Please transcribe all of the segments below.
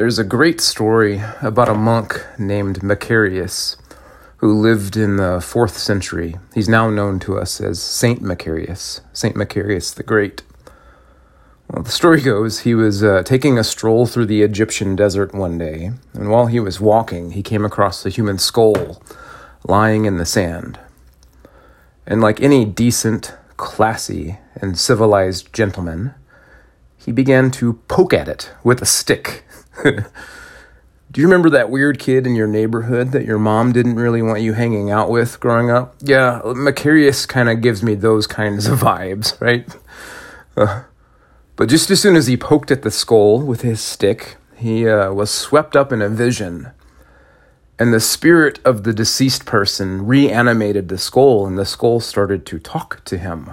There's a great story about a monk named Macarius who lived in the fourth century. He's now known to us as Saint Macarius, Saint Macarius the Great. Well, the story goes he was uh, taking a stroll through the Egyptian desert one day, and while he was walking, he came across a human skull lying in the sand. And like any decent, classy, and civilized gentleman, he began to poke at it with a stick. Do you remember that weird kid in your neighborhood that your mom didn't really want you hanging out with growing up? Yeah, Macarius kind of gives me those kinds of vibes, right? Uh, but just as soon as he poked at the skull with his stick, he uh, was swept up in a vision. And the spirit of the deceased person reanimated the skull, and the skull started to talk to him.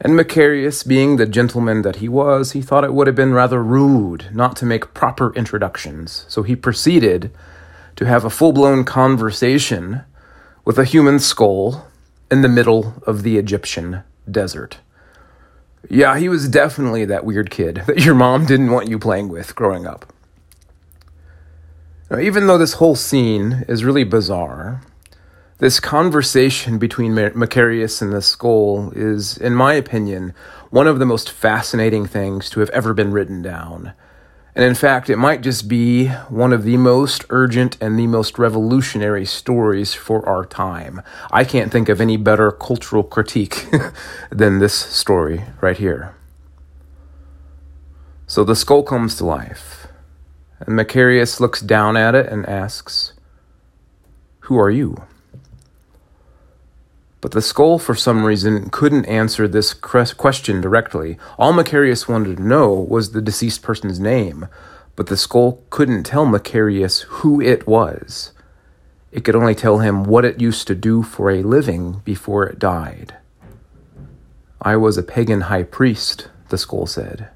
And Macarius, being the gentleman that he was, he thought it would have been rather rude not to make proper introductions, so he proceeded to have a full blown conversation with a human skull in the middle of the Egyptian desert. Yeah, he was definitely that weird kid that your mom didn't want you playing with growing up. Now, even though this whole scene is really bizarre, this conversation between Macarius and the skull is, in my opinion, one of the most fascinating things to have ever been written down. And in fact, it might just be one of the most urgent and the most revolutionary stories for our time. I can't think of any better cultural critique than this story right here. So the skull comes to life, and Macarius looks down at it and asks, Who are you? But the skull, for some reason, couldn't answer this question directly. All Macarius wanted to know was the deceased person's name, but the skull couldn't tell Macarius who it was. It could only tell him what it used to do for a living before it died. I was a pagan high priest, the skull said.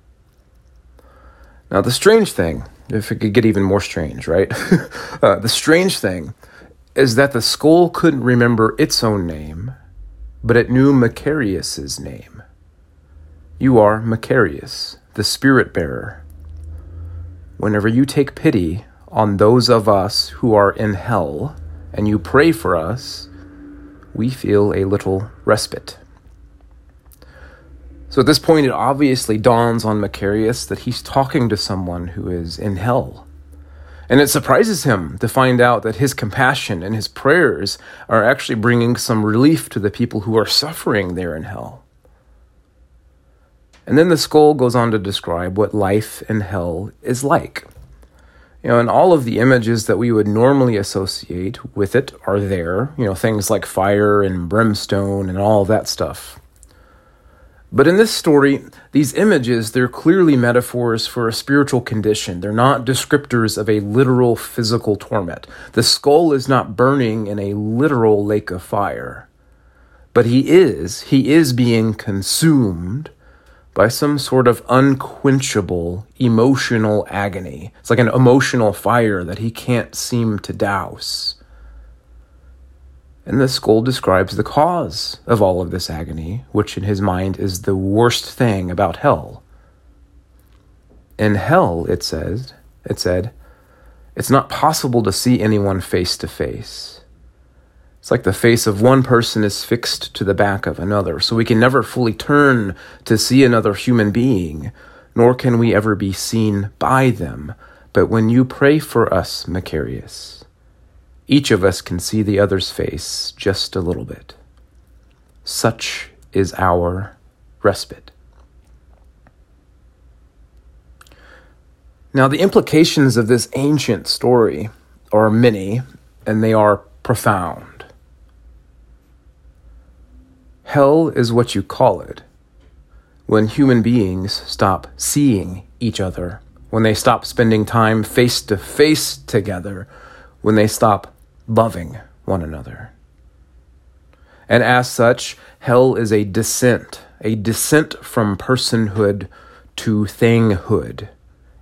Now, the strange thing, if it could get even more strange, right? uh, the strange thing is that the skull couldn't remember its own name, but it knew Macarius's name. You are Macarius, the spirit bearer. Whenever you take pity on those of us who are in hell and you pray for us, we feel a little respite. So at this point, it obviously dawns on Macarius that he's talking to someone who is in hell. And it surprises him to find out that his compassion and his prayers are actually bringing some relief to the people who are suffering there in hell. And then the skull goes on to describe what life in hell is like. You know, and all of the images that we would normally associate with it are there, you know, things like fire and brimstone and all that stuff. But in this story, these images, they're clearly metaphors for a spiritual condition. They're not descriptors of a literal physical torment. The skull is not burning in a literal lake of fire. But he is, he is being consumed by some sort of unquenchable emotional agony. It's like an emotional fire that he can't seem to douse. And the skull describes the cause of all of this agony, which in his mind is the worst thing about hell. In hell, it says, it said, it's not possible to see anyone face to face. It's like the face of one person is fixed to the back of another, so we can never fully turn to see another human being, nor can we ever be seen by them. But when you pray for us, Macarius, each of us can see the other's face just a little bit. Such is our respite. Now, the implications of this ancient story are many, and they are profound. Hell is what you call it when human beings stop seeing each other, when they stop spending time face to face together, when they stop loving one another. And as such, hell is a descent, a descent from personhood to thinghood.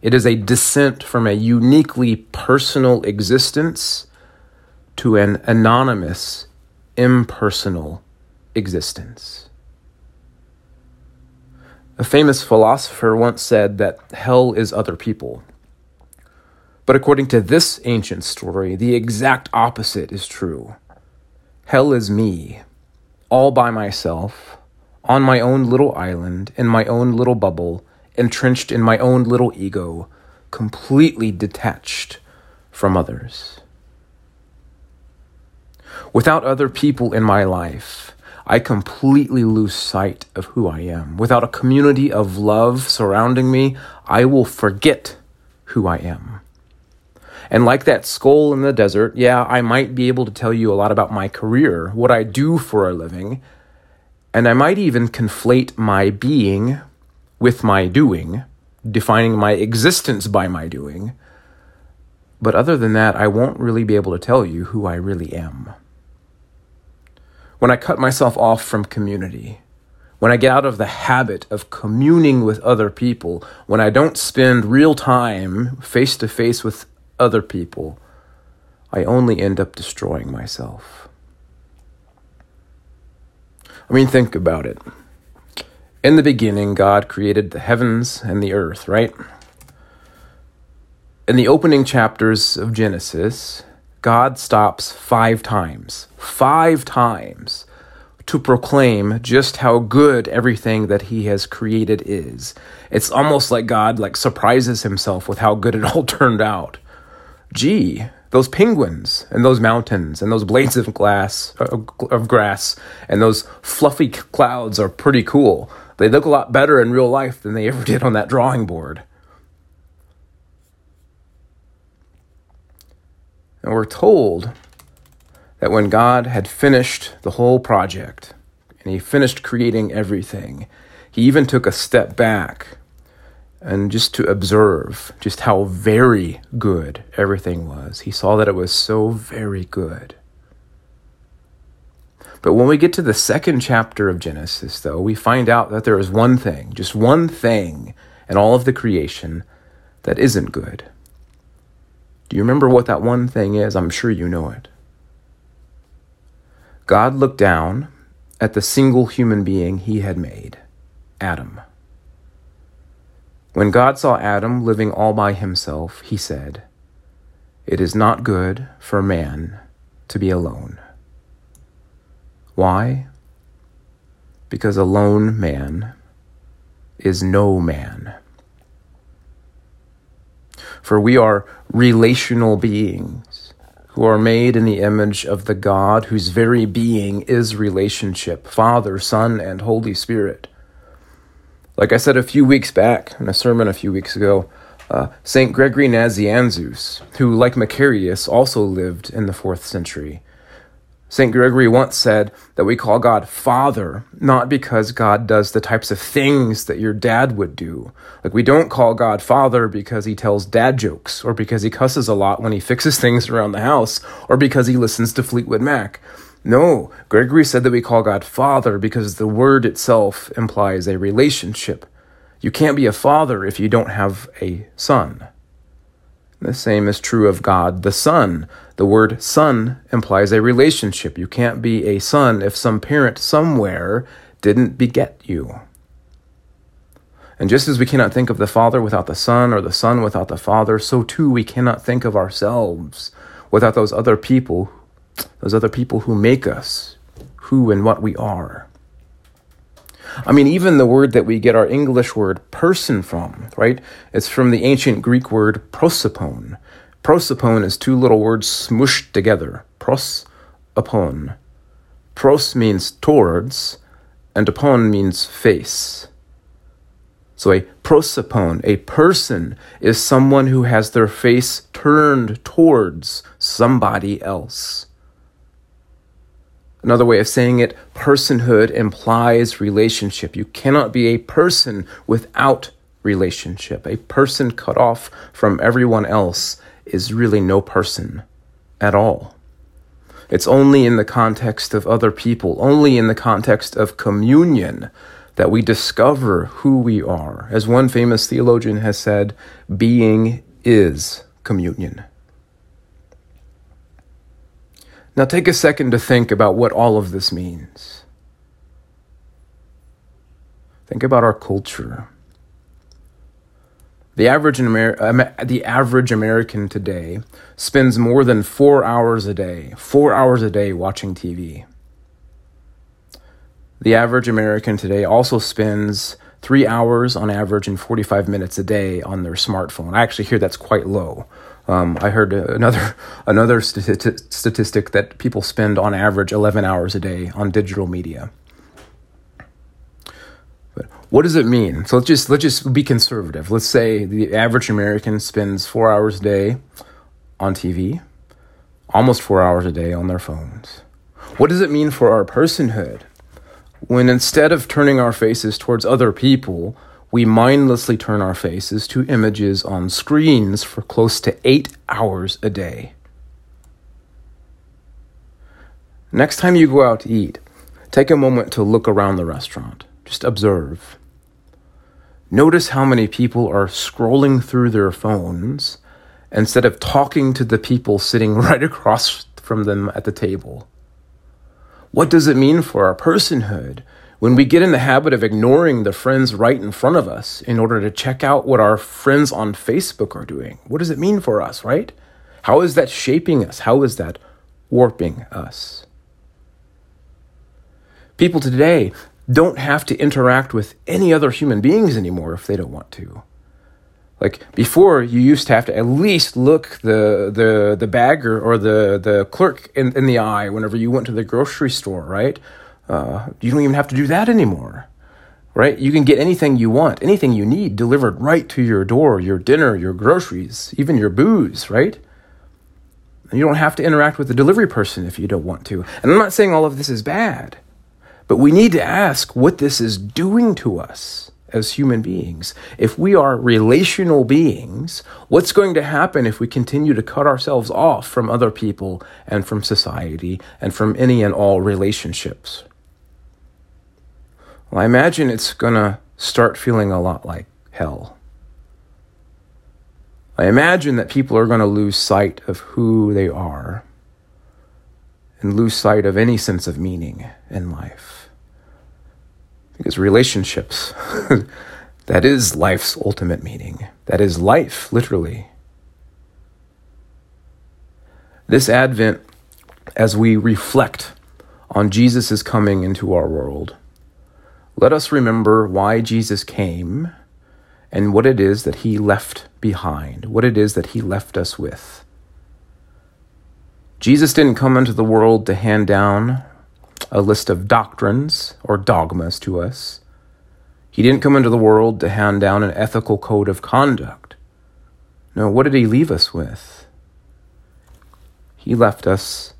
It is a descent from a uniquely personal existence to an anonymous, impersonal existence. A famous philosopher once said that hell is other people. But according to this ancient story, the exact opposite is true. Hell is me, all by myself, on my own little island, in my own little bubble, entrenched in my own little ego, completely detached from others. Without other people in my life, I completely lose sight of who I am. Without a community of love surrounding me, I will forget who I am. And like that skull in the desert, yeah, I might be able to tell you a lot about my career, what I do for a living, and I might even conflate my being with my doing, defining my existence by my doing. But other than that, I won't really be able to tell you who I really am. When I cut myself off from community, when I get out of the habit of communing with other people, when I don't spend real time face to face with other people, I only end up destroying myself. I mean, think about it. In the beginning, God created the heavens and the earth, right? In the opening chapters of Genesis, God stops five times, five times, to proclaim just how good everything that he has created is. It's almost like God like surprises himself with how good it all turned out gee, those penguins and those mountains and those blades of glass uh, of grass and those fluffy clouds are pretty cool. They look a lot better in real life than they ever did on that drawing board. And we're told that when God had finished the whole project and he finished creating everything, he even took a step back and just to observe just how very good everything was. He saw that it was so very good. But when we get to the second chapter of Genesis, though, we find out that there is one thing, just one thing in all of the creation that isn't good. Do you remember what that one thing is? I'm sure you know it. God looked down at the single human being he had made, Adam. When God saw Adam living all by himself, he said, It is not good for man to be alone. Why? Because a lone man is no man. For we are relational beings who are made in the image of the God whose very being is relationship Father, Son, and Holy Spirit. Like I said a few weeks back in a sermon a few weeks ago, uh, St. Gregory Nazianzus, who, like Macarius, also lived in the fourth century. St. Gregory once said that we call God Father not because God does the types of things that your dad would do. Like, we don't call God Father because he tells dad jokes, or because he cusses a lot when he fixes things around the house, or because he listens to Fleetwood Mac. No, Gregory said that we call God Father because the word itself implies a relationship. You can't be a father if you don't have a son. The same is true of God the Son. The word son implies a relationship. You can't be a son if some parent somewhere didn't beget you. And just as we cannot think of the Father without the Son, or the Son without the Father, so too we cannot think of ourselves without those other people those other people who make us who and what we are. I mean, even the word that we get our English word person from, right? It's from the ancient Greek word prosopon. Prosopon is two little words smooshed together. Pros, upon. Pros means towards, and upon means face. So a prosopon, a person, is someone who has their face turned towards somebody else. Another way of saying it, personhood implies relationship. You cannot be a person without relationship. A person cut off from everyone else is really no person at all. It's only in the context of other people, only in the context of communion, that we discover who we are. As one famous theologian has said, being is communion. Now take a second to think about what all of this means. Think about our culture. The average, Amer- the average American today spends more than four hours a day, four hours a day watching TV. The average American today also spends three hours on average and 45 minutes a day on their smartphone. I actually hear that's quite low. Um, I heard another another stati- statistic that people spend on average 11 hours a day on digital media. But what does it mean? So let's just let's just be conservative. Let's say the average American spends four hours a day on TV, almost four hours a day on their phones. What does it mean for our personhood? When instead of turning our faces towards other people, we mindlessly turn our faces to images on screens for close to eight hours a day. Next time you go out to eat, take a moment to look around the restaurant. Just observe. Notice how many people are scrolling through their phones instead of talking to the people sitting right across from them at the table. What does it mean for our personhood when we get in the habit of ignoring the friends right in front of us in order to check out what our friends on Facebook are doing? What does it mean for us, right? How is that shaping us? How is that warping us? People today don't have to interact with any other human beings anymore if they don't want to. Like before, you used to have to at least look the the the bagger or the the clerk in, in the eye whenever you went to the grocery store, right? Uh, you don't even have to do that anymore, right? You can get anything you want, anything you need delivered right to your door, your dinner, your groceries, even your booze, right? You don't have to interact with the delivery person if you don't want to. And I'm not saying all of this is bad, but we need to ask what this is doing to us as human beings. If we are relational beings, what's going to happen if we continue to cut ourselves off from other people and from society and from any and all relationships? Well, I imagine it's going to start feeling a lot like hell. I imagine that people are going to lose sight of who they are and lose sight of any sense of meaning in life. Because relationships, that is life's ultimate meaning. That is life, literally. This Advent, as we reflect on Jesus' coming into our world, let us remember why Jesus came and what it is that he left behind, what it is that he left us with. Jesus didn't come into the world to hand down a list of doctrines or dogmas to us. He didn't come into the world to hand down an ethical code of conduct. No, what did he leave us with? He left us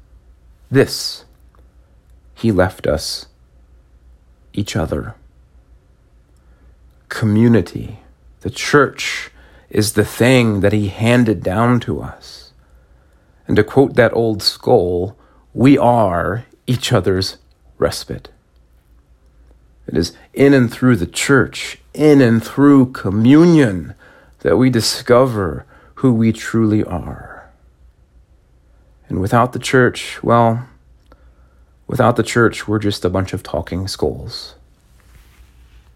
this. He left us each other. Community. The church is the thing that he handed down to us. And to quote that old skull, we are each other's respite. It is in and through the church, in and through communion, that we discover who we truly are. And without the church, well, without the church, we're just a bunch of talking skulls.